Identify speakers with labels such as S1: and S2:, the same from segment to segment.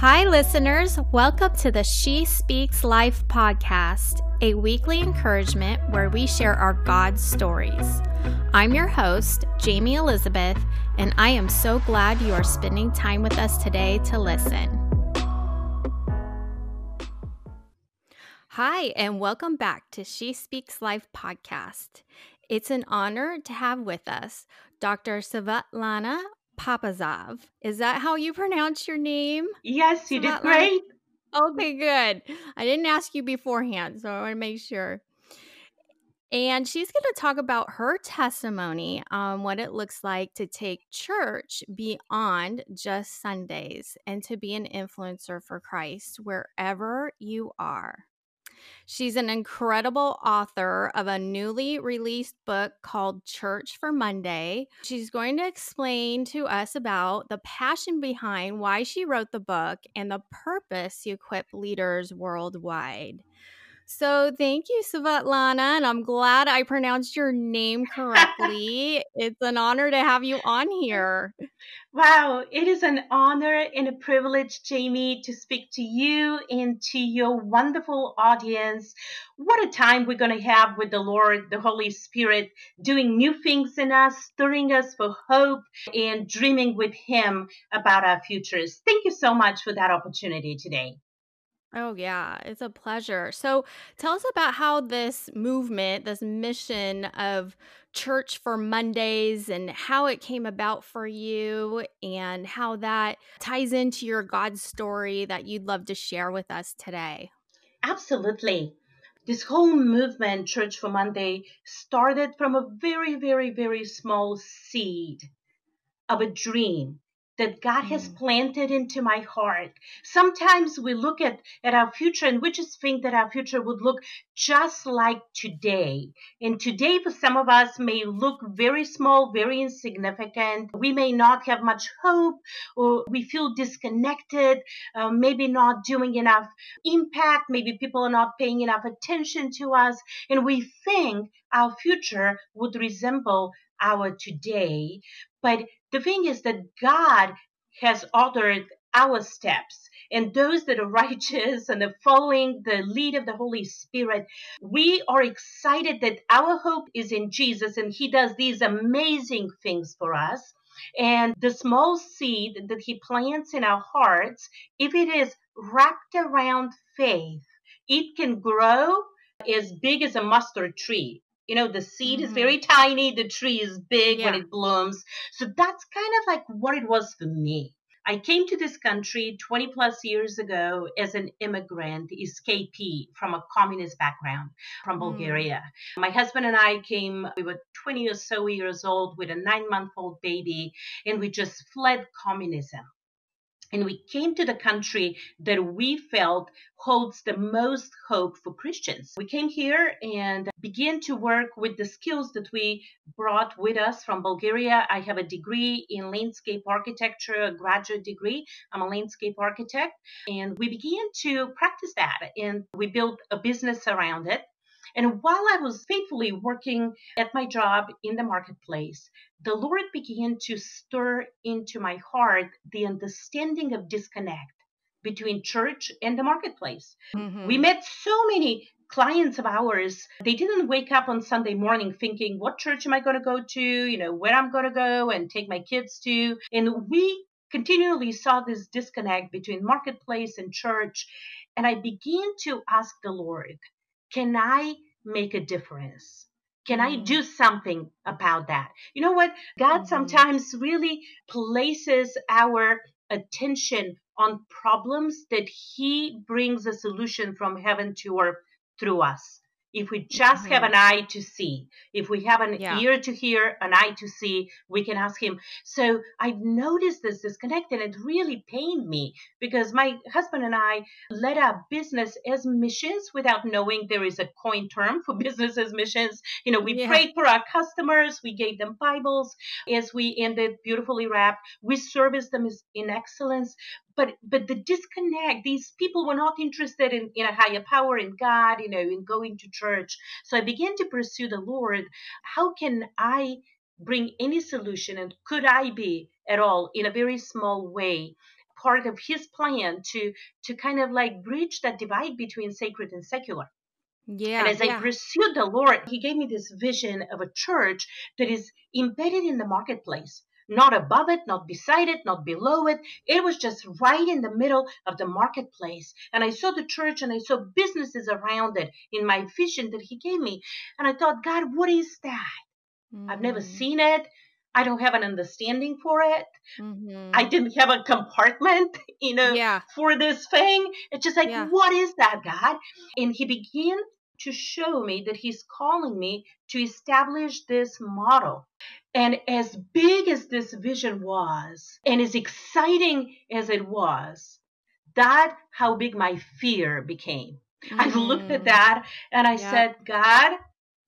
S1: Hi, listeners. Welcome to the She Speaks Life podcast, a weekly encouragement where we share our God stories. I'm your host, Jamie Elizabeth, and I am so glad you are spending time with us today to listen. Hi, and welcome back to She Speaks Life podcast. It's an honor to have with us Dr. Svetlana Papazov. Is that how you pronounce your name?
S2: Yes, you did great.
S1: Okay, good. I didn't ask you beforehand, so I want to make sure. And she's going to talk about her testimony on what it looks like to take church beyond just Sundays and to be an influencer for Christ wherever you are. She's an incredible author of a newly released book called Church for Monday. She's going to explain to us about the passion behind why she wrote the book and the purpose to equip leaders worldwide. So thank you, Svetlana, and I'm glad I pronounced your name correctly. it's an honor to have you on here.
S2: Wow, it is an honor and a privilege, Jamie, to speak to you and to your wonderful audience. What a time we're going to have with the Lord, the Holy Spirit, doing new things in us, stirring us for hope, and dreaming with Him about our futures. Thank you so much for that opportunity today.
S1: Oh, yeah, it's a pleasure. So, tell us about how this movement, this mission of Church for Mondays, and how it came about for you, and how that ties into your God story that you'd love to share with us today.
S2: Absolutely. This whole movement, Church for Monday, started from a very, very, very small seed of a dream that God mm. has planted into my heart. Sometimes we look at, at our future and we just think that our future would look just like today. And today, for some of us, may look very small, very insignificant. We may not have much hope or we feel disconnected, uh, maybe not doing enough impact. Maybe people are not paying enough attention to us. And we think our future would resemble our today. But the thing is that God has ordered our steps and those that are righteous and are following the lead of the Holy Spirit, we are excited that our hope is in Jesus and He does these amazing things for us. And the small seed that He plants in our hearts, if it is wrapped around faith, it can grow as big as a mustard tree you know the seed mm-hmm. is very tiny the tree is big yeah. when it blooms so that's kind of like what it was for me I came to this country 20 plus years ago as an immigrant, escapee from a communist background from mm. Bulgaria. My husband and I came, we were 20 or so years old with a nine month old baby, and we just fled communism and we came to the country that we felt holds the most hope for Christians. We came here and began to work with the skills that we brought with us from Bulgaria. I have a degree in landscape architecture, a graduate degree. I'm a landscape architect. And we began to practice that and we built a business around it. And while I was faithfully working at my job in the marketplace, the Lord began to stir into my heart the understanding of disconnect between church and the marketplace. Mm-hmm. We met so many clients of ours they didn't wake up on sunday morning thinking what church am i going to go to you know where i'm going to go and take my kids to and we continually saw this disconnect between marketplace and church and i began to ask the lord can i make a difference? Can I mm-hmm. do something about that? You know what? God mm-hmm. sometimes really places our attention on problems that He brings a solution from heaven to earth through us if we just mm-hmm. have an eye to see, if we have an yeah. ear to hear, an eye to see, we can ask him. So I've noticed this disconnect and it really pained me because my husband and I led our business as missions without knowing there is a coin term for business as missions. You know, we yeah. prayed for our customers, we gave them Bibles as we ended beautifully wrapped, we serviced them in excellence, but but the disconnect these people were not interested in, in a higher power in god you know in going to church so i began to pursue the lord how can i bring any solution and could i be at all in a very small way part of his plan to to kind of like bridge that divide between sacred and secular.
S1: Yeah.
S2: And as
S1: yeah.
S2: I pursued the Lord, He gave me this vision of a church that is embedded in the marketplace, not above it, not beside it, not below it. It was just right in the middle of the marketplace. And I saw the church and I saw businesses around it in my vision that He gave me. And I thought, God, what is that? I've never
S1: Mhm.
S2: seen it. I don't have an understanding for it.
S1: Mhm.
S2: I didn't have a compartment, you know,
S1: yeah.
S2: for this thing. It's just like,
S1: Yeah.
S2: what is that, God? And he began to show me that he's calling me to establish this model. And as big as this vision was, and as exciting as it was, that how big my fear became. I looked at
S1: Mm.
S2: that and I
S1: Yep.
S2: said, God,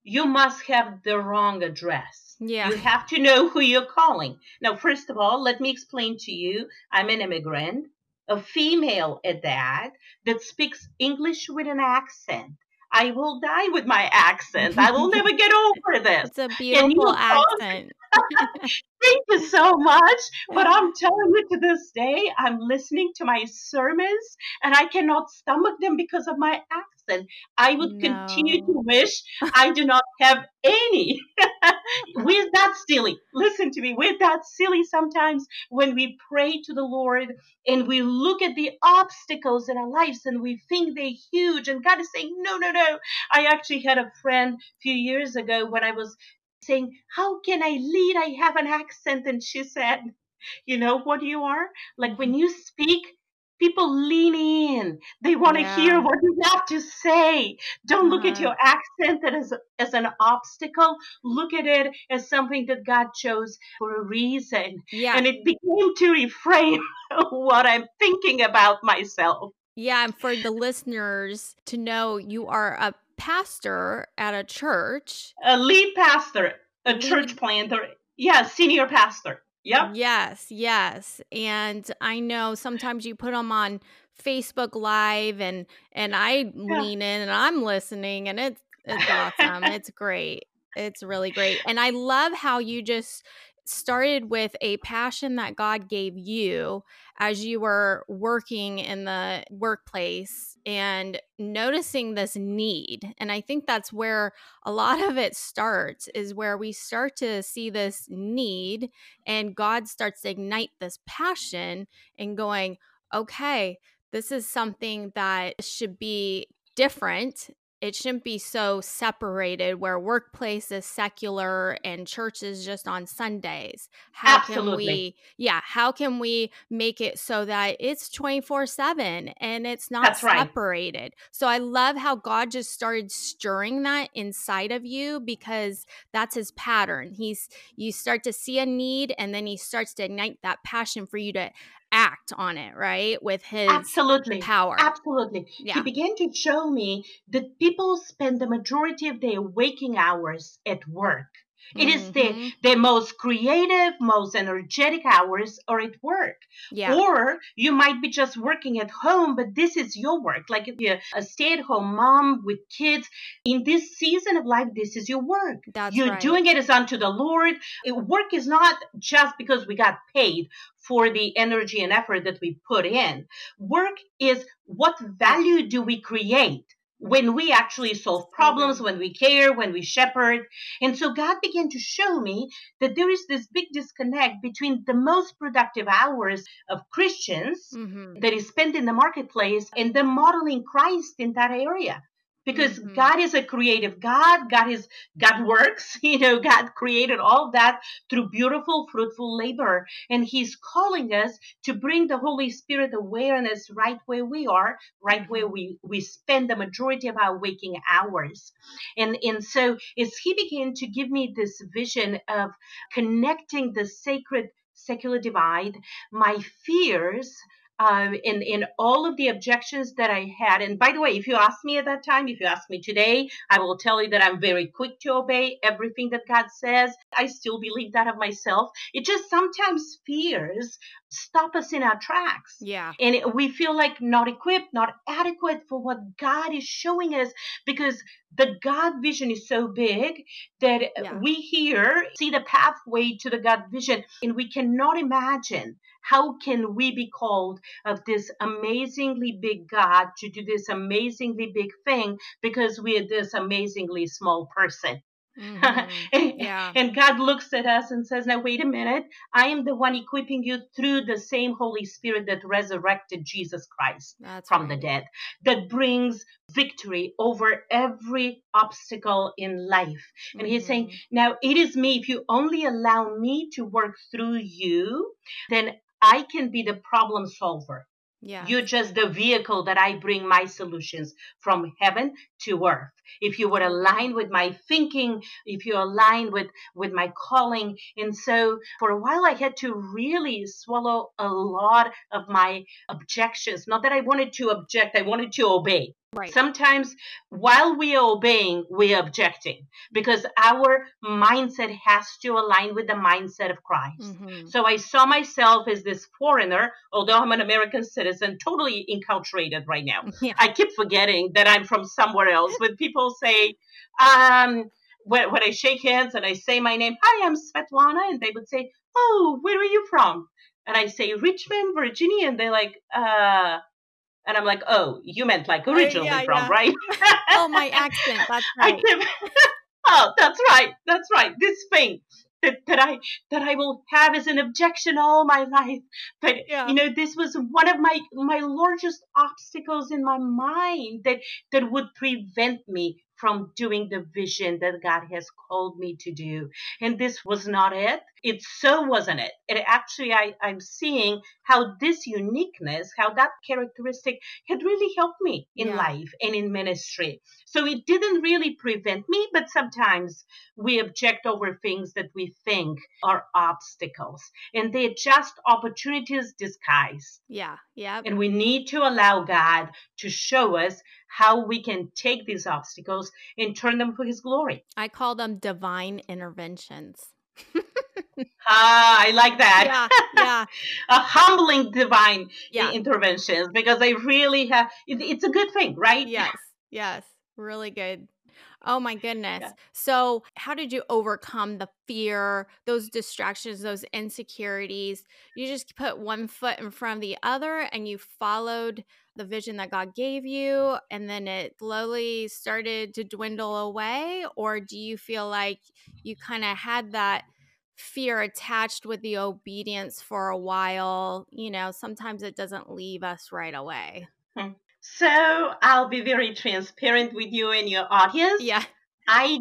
S2: you must have the wrong address.
S1: Yeah.
S2: You have to know who you're calling. Now, first of all, let me explain to you I'm an immigrant, a female at that, that speaks English with an accent. I will die with my accent. I will never get over this.
S1: It's a beautiful accent.
S2: Thank you so much. But I'm telling you to this day, I'm listening to my sermons and I cannot stomach them because of my accent. I would continue to wish I do not have any. we're that silly. Listen to me. We're that silly sometimes when we pray to the Lord and we look at the obstacles in our lives and we think they're huge. And God is saying, no, no, no. I actually had a friend a few years ago when I was saying, How can I lead? I have an accent. And she said, You know what you are? Like when you speak, people lean in. They want to
S1: Yeah.
S2: hear what you have to say. Don't look at your mm-hmm. accent as, as an obstacle. Look at it as something that God chose for a reason.
S1: Yeah.
S2: And it began to reframe what I'm thinking about myself.
S1: Yeah, and for the listeners to know, you are a pastor at a church.
S2: A lead pastor, a church planter. Yeah, senior pastor. Yep.
S1: Yes, yes. And I know sometimes you put them on Facebook Live and and I lean in and I'm listening and it's it's awesome. it's great. It's really great. And I love how you just started with a passion that God gave you as you were working in the workplace and noticing this need. And I think that's where a lot of it starts is where we start to see this need and God starts to ignite this passion and going, okay, this is something that should be different. It shouldn't be so separated where workplace is secular and church is just on Sundays. How can
S2: Absolutely.
S1: we, yeah, how can we make it so that it's 24 7 and it's not
S2: That's right.
S1: separated? So I love how God just started stirring that inside of you because that's his pattern. He's, you start to see a need and then he starts to ignite that passion for you to act on it, right? With his
S2: Absolutely.
S1: power.
S2: Absolutely.
S1: Yeah.
S2: He began to show me that people spend the majority of their waking hours at work. It is their,
S1: Mhm.
S2: their most creative, most energetic hours are at work.
S1: yeah.
S2: Or you might be just working at home, but this is your work. Like if you're a stay at home mom with kids, in this season of life, this is your work.
S1: That's
S2: You're
S1: right.
S2: doing it as unto the Lord. Work is not just because we got paid for the energy and effort that we put in. Work is what value do we create when we actually solve problems, when we care, when we shepherd. And so God began to show me that there is this big disconnect between the most productive hours of Christians
S1: Mhm.
S2: that is spent in the marketplace and them modeling Christ in that area. Because
S1: Mhm.
S2: God is a creative God. God is God works. You know, God created all that through beautiful, fruitful labor. And He's calling us to bring the Holy Spirit awareness right where we are, right where we, we spend the majority of our waking hours. And and so as He began to give me this vision of connecting the sacred secular divide, my fears um, in in all of the objections that I had. And by the way, if you ask me at that time, if you ask me today, I will tell you that I'm very quick to obey everything that God says. I still believe that of myself. It just sometimes fears stop us in our tracks.
S1: Yeah.
S2: And we feel like not equipped, not adequate for what God is showing us because the God vision is so big that
S1: Yeah.
S2: we here see the pathway to the God vision and we cannot imagine how can we be called of this amazingly big God to do this amazingly big thing because we are this amazingly small person?
S1: Mhm.
S2: and,
S1: Yeah.
S2: and God looks at us and says, Now, wait a minute. I am the one equipping you through the same Holy Spirit that resurrected Jesus Christ
S1: That's
S2: from the dead, that brings victory over every obstacle in life. And He's saying,
S1: Mhm.
S2: Now, it is me. If you only allow me to work through you, then I can be the problem solver.
S1: Yeah.
S2: You're just the vehicle that I bring my solutions from heaven to earth. If you were aligned with my thinking, if you align with, with my calling. And so for a while, I had to really swallow a lot of my objections. Not that I wanted to object, I wanted to obey.
S1: Right.
S2: Sometimes while we are obeying, we're objecting because our mindset has to align with the mindset of Christ.
S1: Mhm.
S2: So I saw myself as this foreigner, although I'm an American citizen, totally enculturated right now.
S1: Yeah.
S2: I keep forgetting that I'm from somewhere else. When people say, um, when, when I shake hands and I say my name, hi, I'm Svetlana, and they would say, oh, where are you from? And I say Richmond, Virginia, and they're like, uh, and I'm like, oh, you meant like oh, originally
S1: yeah,
S2: from,
S1: yeah.
S2: right?
S1: Oh, my accent. That's right.
S2: oh, that's right, that's right. This thing that, that I that I will have as an objection all my life. But
S1: Yeah.
S2: you know, this was one of my my largest obstacles in my mind that that would prevent me from doing the vision that God has called me to do. And this was not it. It so wasn't it. And actually I, I'm seeing how this uniqueness, how that characteristic had really helped me in
S1: Yeah.
S2: life and in ministry. So it didn't really prevent me, but sometimes we object over things that we think are obstacles. And they're just opportunities disguised.
S1: Yeah. Yeah.
S2: And we need to allow God to show us how we can take these obstacles and turn them for His glory.
S1: I call them divine interventions.
S2: Ah, I like that.
S1: Yeah. Yeah.
S2: A humbling divine
S1: Yeah.
S2: interventions because I really have, it, it's a good thing, right?
S1: Yes. Yes. Really good. Oh my goodness.
S2: Yeah.
S1: So, how did you overcome the fear, those distractions, those insecurities? You just put one foot in front of the other and you followed the vision that God gave you, and then it slowly started to dwindle away? Or do you feel like you kind of had that fear attached with the obedience for a while? You know, sometimes it doesn't leave us right away. Hmm.
S2: So I'll be very transparent with you and your audience.
S1: Yeah.
S2: I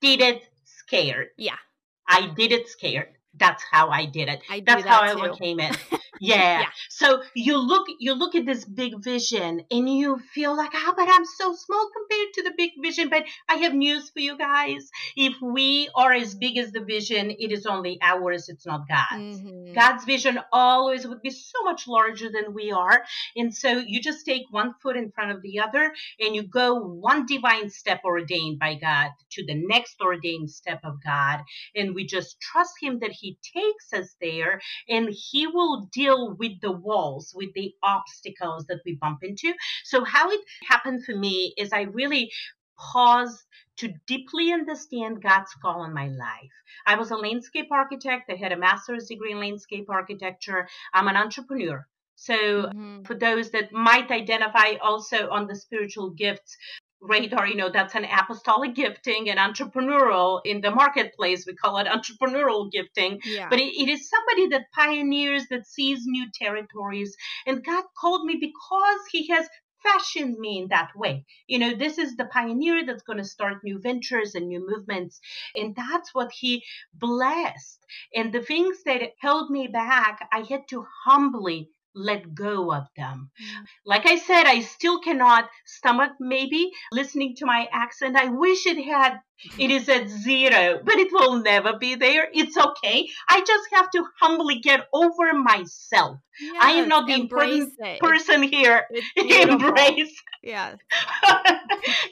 S2: did it scared.
S1: Yeah.
S2: I did it scared. That's how I did it.
S1: I
S2: That's
S1: that
S2: how I
S1: too.
S2: overcame it. Yeah.
S1: Yeah.
S2: So you look you look at this big vision and you feel like, ah, but I'm so small compared to the big vision. But I have news for you guys. If we are as big as the vision, it is only ours, it's not God's.
S1: Mhm.
S2: God's vision always would be so much larger than we are. And so you just take one foot in front of the other and you go one divine step ordained by God to the next ordained step of God. And we just trust Him that He takes us there and He will deal with the walls, with the obstacles that we bump into. So, how it happened for me is I really paused to deeply understand God's call on my life. I was a landscape architect. I had a master's degree in landscape architecture. I'm an entrepreneur. So,
S1: mm-hmm.
S2: for those that might identify also on the spiritual gifts radar, you know, that's an apostolic gifting and entrepreneurial in the marketplace. We call it entrepreneurial gifting.
S1: Yeah.
S2: But it, it is somebody that pioneers, that sees new territories. And God called me because He has fashioned me in that way. You know, this is the pioneer that's going to start new ventures and new movements. And that's what He blessed. And the things that held me back, I had to humbly let go of them.
S1: Mm.
S2: Like I said, I still cannot stomach maybe listening to my accent. I wish it had, it is at zero, but it will never be there. It's okay. I just have to humbly get over myself. I am not the important
S1: it.
S2: Person here. Embrace.
S1: Yeah.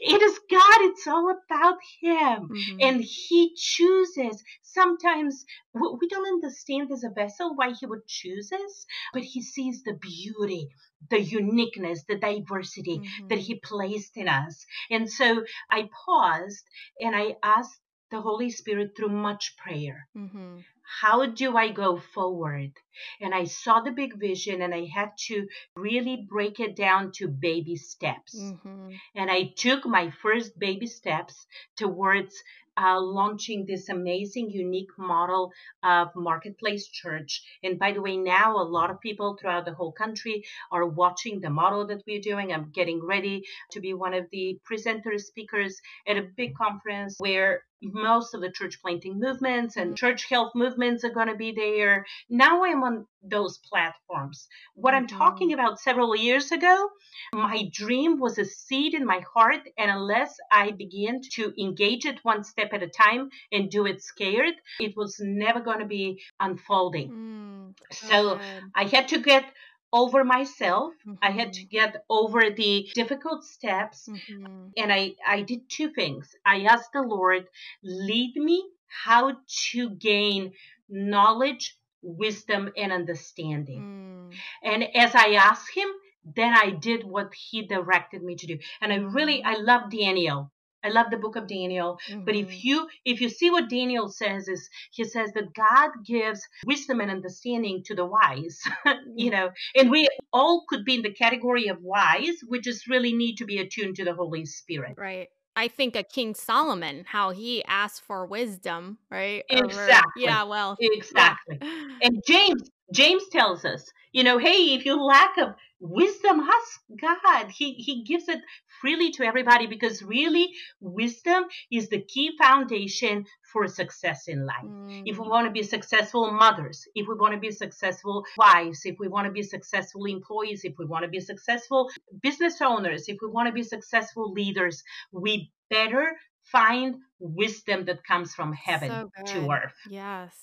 S2: it is God. It's all about Him.
S1: Mhm.
S2: And He chooses. Sometimes we don't understand as a vessel why He would choose us, but He sees the beauty, the uniqueness, the diversity that
S1: Mhm.
S2: He placed in us. And so I paused and I asked the Holy Spirit through much prayer
S1: Mhm.
S2: how do I go forward? And I saw the big vision and I had to really break it down to baby steps. Mm-hmm. And I took my first baby steps towards uh, launching this amazing, unique model of marketplace church. And by the way, now a lot of people throughout the whole country are watching the model that we're doing. I'm getting ready to be one of the presenter speakers at a big conference where most of the church planting movements and church health movements are going to be there. Now I'm on those platforms. What I'm talking mm-hmm. about several years ago, my dream was a seed in my heart. And unless I began to engage it one step at a time and do it scared, it was never going to be unfolding. Mm, so I had to get over myself. Mm-hmm. I had to mm-hmm. get over the difficult steps. Mm-hmm. And I, I did two things. I asked the Lord, lead me how to gain knowledge, wisdom, and understanding. Mm. And as I asked him, then I did what he directed me to do. And I really. I love Daniel. I love the book of Daniel. Mm-hmm. But if mm-hmm. you if you see what Daniel says is he says that God gives wisdom and understanding to the wise. you know, and we all could be in the category of wise. We just really need to be attuned to the Holy Spirit.
S1: Right. I think of King Solomon, how he asked for wisdom, right?
S2: Exactly.
S1: Over, yeah, well.
S2: Exactly. Yeah. And James James tells us, you know, hey, if you lack of wisdom, ask God. He He gives it freely to everybody because really wisdom is the key foundation for success in life. Mm. If we want to be successful mothers, if we want to be successful wives, if we want to be successful employees, if we want to be successful business owners, if we want to be successful leaders, we better find wisdom that comes from heaven so to earth.
S1: Yes.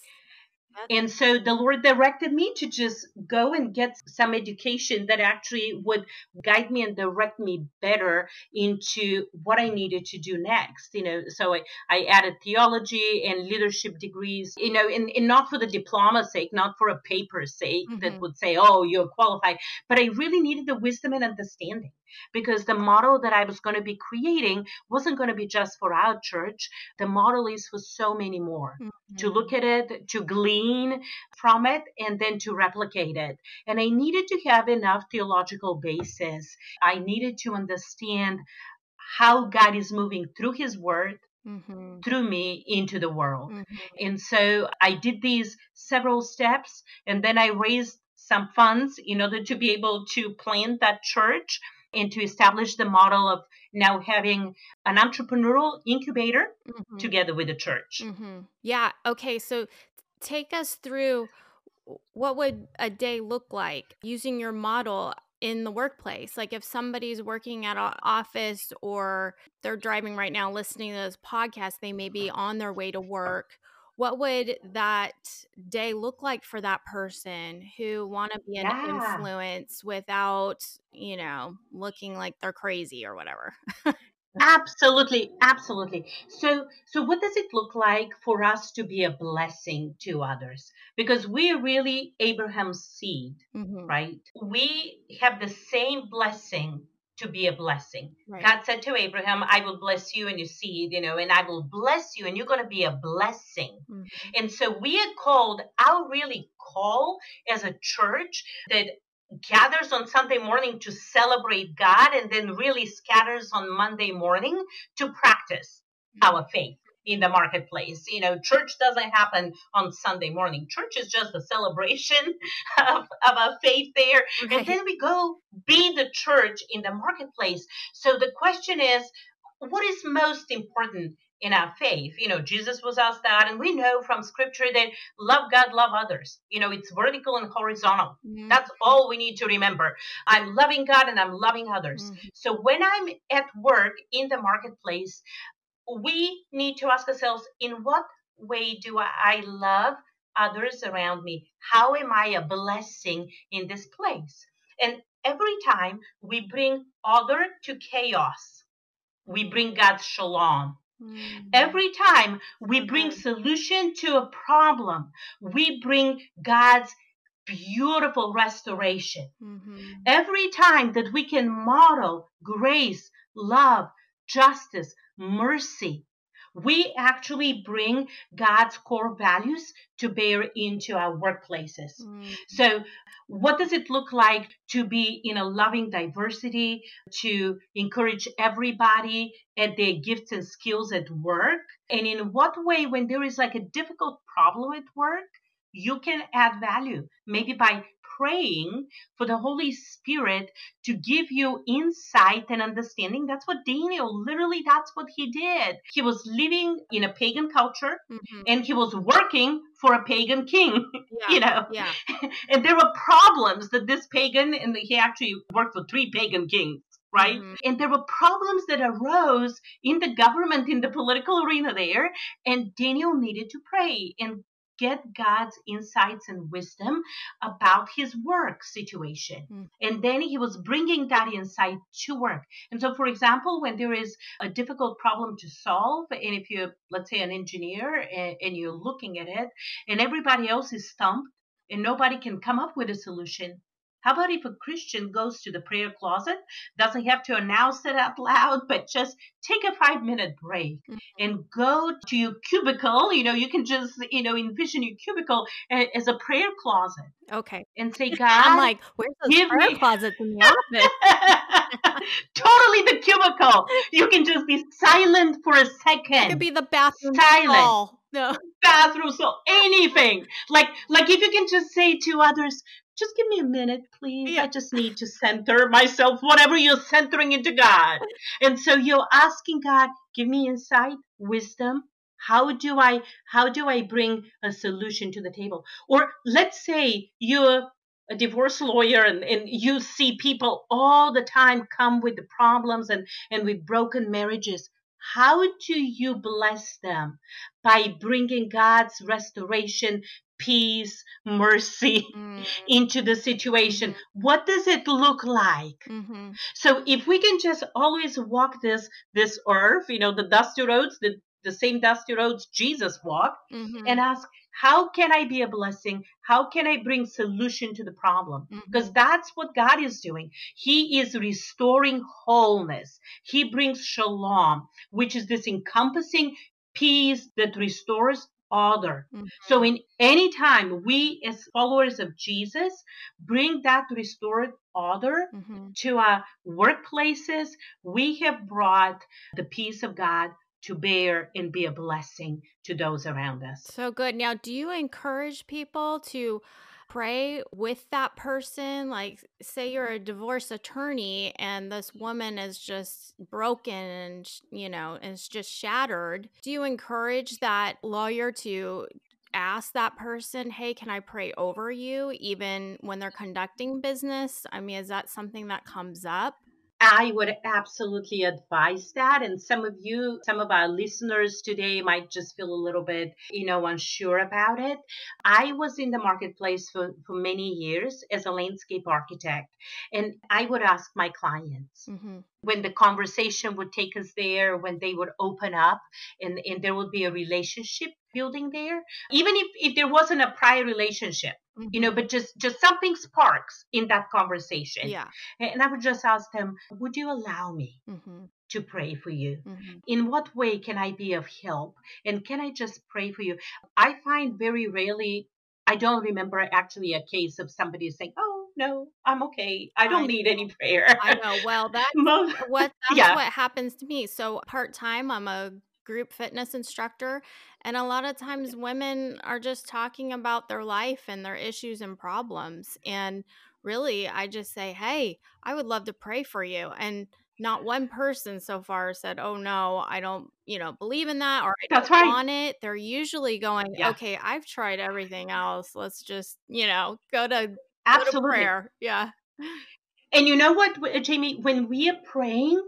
S2: And so the Lord directed me to just go and get some education that actually would guide me and direct me better into what I needed to do next. You know, so I, I added theology and leadership degrees, you know, and, and not for the diploma's sake, not for a paper's sake mm-hmm. that would say, oh, you're qualified, but I really needed the wisdom and understanding because the model that I was going to be creating wasn't going to be just for our church. The model is for so many more mm-hmm. to look at it, to glean from it, and then to replicate it. And I needed to have enough theological basis. I needed to understand how God is moving through His Word. Mm-hmm. through me into the world. Mm-hmm. And so I did these several steps and then I raised some funds in order to be able to plant that church and to establish the model of now having an entrepreneurial incubator mm-hmm. together with the church.
S1: Mm-hmm. Yeah. Okay. So take us through what would a day look like using your model in the workplace like if somebody's working at an office or they're driving right now listening to this podcast they may be on their way to work what would that day look like for that person who want to be an yeah. influence without you know looking like they're crazy or whatever
S2: absolutely absolutely so so what does it look like for us to be a blessing to others because we're really abraham's seed mm-hmm. right we have the same blessing to be a blessing. Right. God said to Abraham, I will bless you and your seed, you know, and I will bless you and you're going to be a blessing. Mm-hmm. And so we are called, our really call as a church that gathers on Sunday morning to celebrate God and then really scatters on Monday morning to practice mm-hmm. our faith in the marketplace. You know, church doesn't happen on Sunday morning. Church is just a celebration of, of a faith there. And then we go be the church in the marketplace. So the question is, what is most important in our faith. You know, Jesus was asked that, and we know from scripture that love God, love others. You know, it's vertical and horizontal. Mm-hmm. That's all we need to remember. I'm loving God and I'm loving others. Mm-hmm. So when I'm at work in the marketplace, we need to ask ourselves in what way do I love others around me? How am I a blessing in this place? And every time we bring order to chaos, we bring God's shalom. Mm-hmm. Every time we bring solution to a problem, we bring God's beautiful restoration. Mm-hmm. Every time that we can model grace, love, justice, mercy. we actually bring God's core values to bear into our workplaces. Mm. So, what does it look like to be in a loving diversity, to encourage everybody at their gifts and skills at work? And in what way, when there is like a difficult problem at work, you can add value, maybe by praying for the Holy Spirit to give you insight and understanding. That's what Daniel, literally, that's what he did. He was living in a pagan culture mm-hmm. and he was working for a pagan king, yeah, you know. Yeah. and there were problems that this pagan, and he actually worked for three pagan kings right? Mm-hmm. And there were problems that arose in the government, in the political arena there, and Daniel needed to pray. And get God's insights and wisdom about his work situation. Mm. And then he was bringing that insight to work. And so, for example, when there is a difficult problem to solve, and if you're, let's say, an engineer and, and you're looking at it, and everybody else is stumped, and nobody can come up with a solution, how about if a Christian goes to the prayer closet, doesn't have to announce it out loud, but just take a five minute break mm-hmm. and go to your cubicle? You know, you can just, you know, envision your cubicle as a prayer closet.
S1: Okay.
S2: And say, God,
S1: I'm like, where's the prayer me... closets in the office?
S2: totally the cubicle. You can just be silent for a second. It
S1: could be the bathroom silent. Stall.
S2: No. Bathroom so anything. Like like if you can just say to others, just give me a minute, please. Yeah. I just need to center myself, whatever you're centering into God. And so you're asking God, give me insight, wisdom. How do I how do I bring a solution to the table? Or let's say you're a divorce lawyer and, and you see people all the time come with the problems and, and with broken marriages. How do you bless them? By bringing God's restoration, peace, mercy mm. into the situation. Mm-hmm. What does it look like? Mm-hmm. So if we can just always walk this this earth, you know, the dusty roads, the the same dusty roads Jesus walked, mm-hmm. and ask, how can I be a blessing? How can I bring solution to the problem? Because mm-hmm. that's what God is doing. He is restoring wholeness. He brings shalom, which is this encompassing peace that restores order. Mm-hmm. So in any time we as followers of Jesus bring that restored order mm-hmm. to our workplaces, we have brought the peace of God to bear and be a blessing to those around us.
S1: So good. Now, do you encourage people to pray with that person? Like, say you're a divorce attorney and this woman is just broken and, you know, is just shattered. Do you encourage that lawyer to ask that person, hey, can I pray over you even when they're conducting business? I mean, is that something that comes up?
S2: I would absolutely advise that. And some of you, some of our listeners today might just feel a little bit, you know, unsure about it. I was in the marketplace for, for many years as a landscape architect, and I would ask my clients mm-hmm. when the conversation would take us there, when they would open up and, and there would be a relationship building there, even if, if there wasn't a prior relationship mm-hmm. you know but just just something sparks in that conversation
S1: yeah
S2: and i would just ask them would you allow me mm-hmm. to pray for you mm-hmm. in what way can i be of help and can i just pray for you i find very rarely i don't remember actually a case of somebody saying oh no, I'm okay. I don't I need know. any prayer.
S1: I know. Well, that's what that's yeah. what happens to me. So part time, I'm a group fitness instructor. And a lot of times women are just talking about their life and their issues and problems. And really, I just say, hey, I would love to pray for you. And not one person so far said, "Oh no, I don't, you know, believe in that or I That's don't right. want it." They're usually going, yeah. "Okay, I've tried everything else. Let's just, you know, go to to prayer." Yeah.
S2: And you know what, Jamie? When we are praying,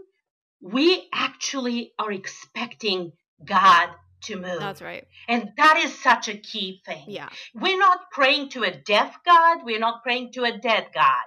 S2: we actually are expecting God to move.
S1: That's right.
S2: And that is such a key thing.
S1: Yeah.
S2: We're not praying to a deaf God, we're not praying to a dead God.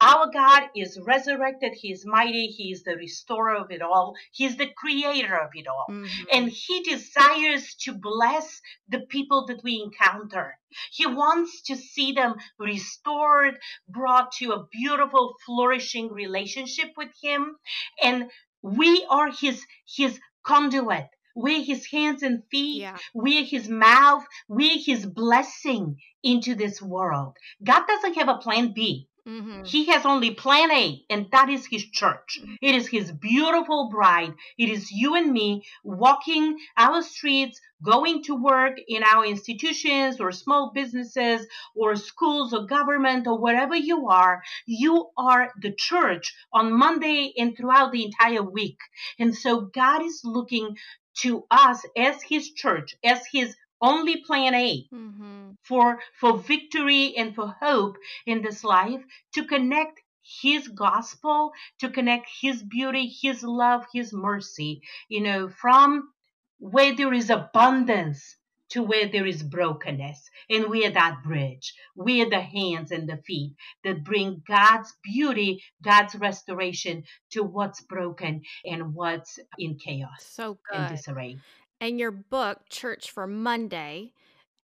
S2: Our God is resurrected. He is mighty. He is the restorer of it all. He is the creator of it all. Mm-hmm. And He desires to bless the people that we encounter. He wants to see them restored, brought to a beautiful, flourishing relationship with Him. And we are His, His conduit we're his hands and feet,
S1: Yeah.
S2: we're his mouth, we're his blessing into this world. God doesn't have a plan B.
S1: Mm-hmm.
S2: He has only plan A, and that is his church. It is his beautiful bride. It is you and me walking our streets, going to work in our institutions or small businesses or schools or government or wherever you are. You are the church on Monday and throughout the entire week. And so God is looking to us as his church, as his only plan A
S1: Mm-hmm.
S2: for for victory and for hope in this life to connect his gospel to connect his beauty his love his mercy you know from where there is abundance to where there is brokenness and we are that bridge we are the hands and the feet that bring god's beauty god's restoration to what's broken and what's in chaos
S1: So
S2: and
S1: good.
S2: disarray
S1: And your book, Church for Monday,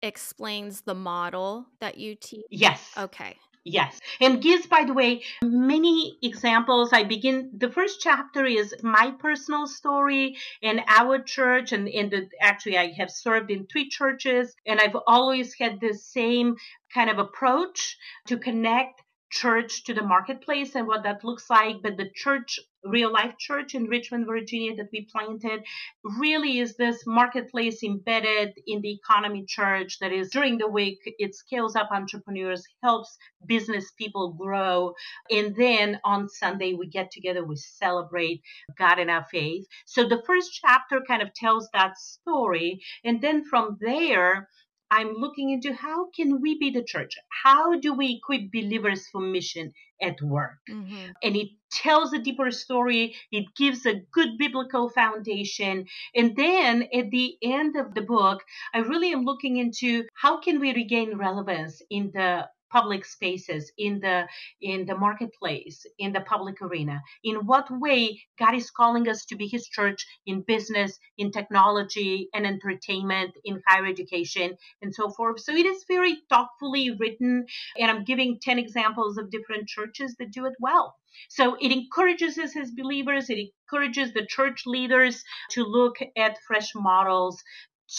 S1: explains the model that you teach.
S2: yes
S1: Okay.
S2: Yes. And gives, by the way, many examples. I begin, the first chapter is my personal story in our church. And in the, actually, I have served in three churches and I've always had the same kind of approach to connect church to the marketplace and what that looks like. But the church, real life church in Richmond, Virginia that we planted really is this marketplace embedded in the economy church that is during the week, it scales up entrepreneurs, helps business people grow. And then on Sunday, we get together, we celebrate God and our faith. So the first chapter kind of tells that story. And then from there, I'm looking into how can we be the church? How do we equip believers for mission at work?
S1: Mm-hmm.
S2: and it tells a deeper story. It gives a good biblical foundation. And then at the end of the book, I really am looking into how can we regain relevance in the public spaces in the in the marketplace in the public arena? In what way god is calling us to be his church in business in technology and entertainment in higher education and so forth? So it is very thoughtfully written and i'm giving 10 examples of different churches that do it well. So it encourages us as believers, it encourages the church leaders to look at fresh models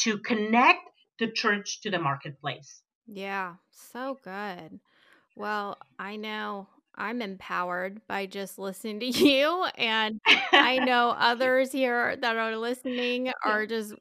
S2: to connect the church to the marketplace.
S1: Yeah. So good. Well, I know I'm empowered by just listening to you. And I know others here that are listening are just,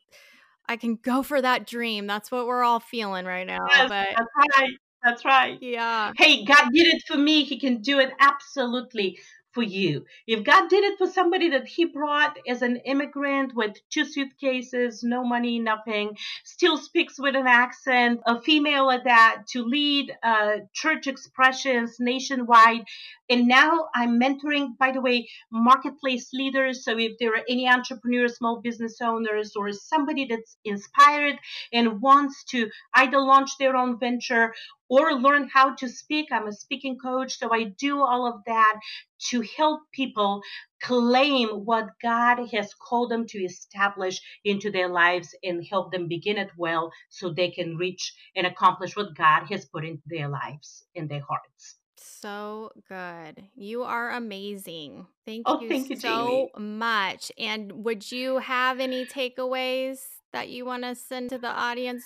S1: I can go for that dream. That's what we're all feeling right now.
S2: Yes,
S1: But
S2: that's right. That's right.
S1: yeah.
S2: Hey, God did it for me. He can do it absolutely for you. If God did it for somebody that He brought as an immigrant with two suitcases, no money, nothing, still speaks with an accent, a female at that, to lead uh, church expressions nationwide. And now I'm mentoring, by the way, marketplace leaders. So if there are any entrepreneurs, small business owners, or somebody that's inspired and wants to either launch their own venture or learn how to speak. I'm a speaking coach, so I do all of that to help people claim what God has called them to establish into their lives and help them begin it well so they can reach and accomplish what God has put into their lives and their hearts.
S1: So good. You are amazing. Thank
S2: Oh,
S1: you
S2: thank you,
S1: so
S2: Jamie.
S1: much. And would you have any takeaways that you want to send to the audience?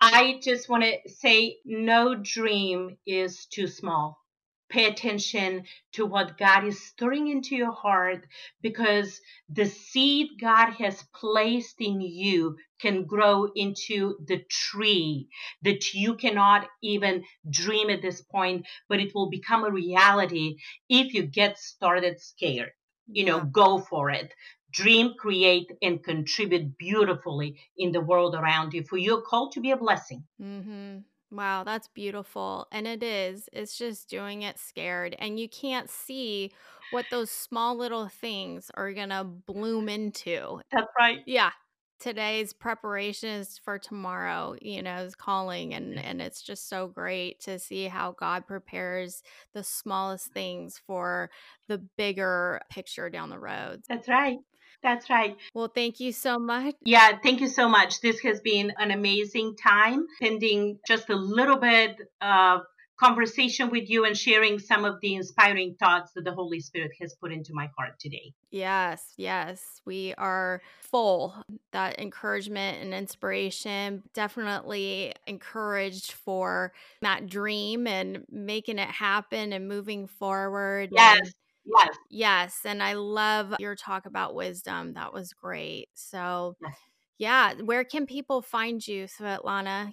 S2: I just want to say no dream is too small. Pay attention to what God is stirring into your heart because the seed God has placed in you can grow into the tree that you cannot even dream at this point, but it will become a reality if you get started scared. You know, go for it dream, create, and contribute beautifully in the world around you. For you're called to be a blessing.
S1: Mm-hmm. Wow, that's beautiful. And it is. It's just doing it scared. And you can't see what those small little things are going to bloom into.
S2: That's right.
S1: Yeah. Today's preparation is for tomorrow, you know, is calling and and it's just so great to see how God prepares the smallest things for the bigger picture down the road.
S2: That's right. That's right.
S1: Well, thank you so much.
S2: Yeah, thank you so much. This has been an amazing time, spending just a little bit of conversation with you and sharing some of the inspiring thoughts that the Holy Spirit has put into my heart today.
S1: Yes, yes. We are full. That encouragement and inspiration definitely encouraged for that dream and making it happen and moving forward.
S2: Yes.
S1: And
S2: Yes.
S1: yes, and I love your talk about wisdom. That was great. So,
S2: yes.
S1: yeah, where can people find you, Svetlana?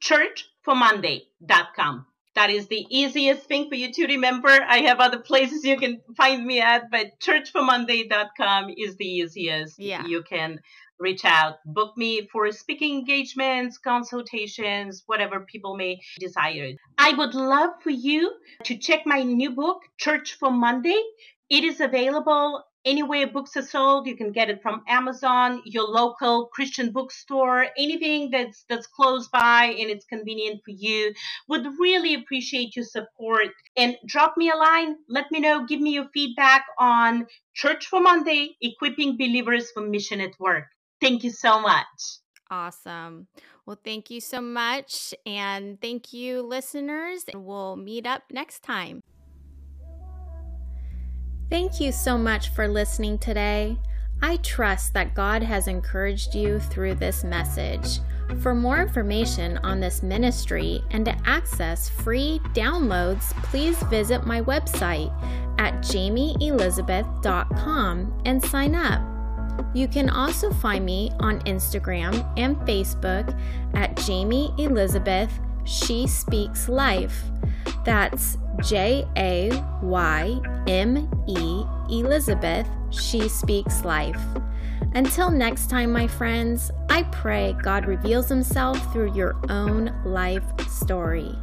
S2: churchformonday.com. That is the easiest thing for you to remember. I have other places you can find me at, but churchformonday.com is the easiest.
S1: Yeah.
S2: You can reach out, book me for speaking engagements, consultations, whatever people may desire. I would love for you to check my new book, Church for Monday. It is available anywhere books are sold. You can get it from Amazon, your local Christian bookstore, anything that's that's close by and it's convenient for you. Would really appreciate your support and drop me a line. Let me know. Give me your feedback on Church for Monday, equipping believers for mission at work. Thank you so much.
S1: Awesome. Well, thank you so much. And thank you, listeners. And we'll meet up next time. Thank you so much for listening today. I trust that God has encouraged you through this message. For more information on this ministry and to access free downloads, please visit my website at jaymeelizabeth.com and sign up. You can also find me on Instagram and Facebook at Jayme Elizabeth She Speaks Life. That's J A Y M E Elizabeth She Speaks Life. Until next time, my friends, I pray God reveals Himself through your own life story.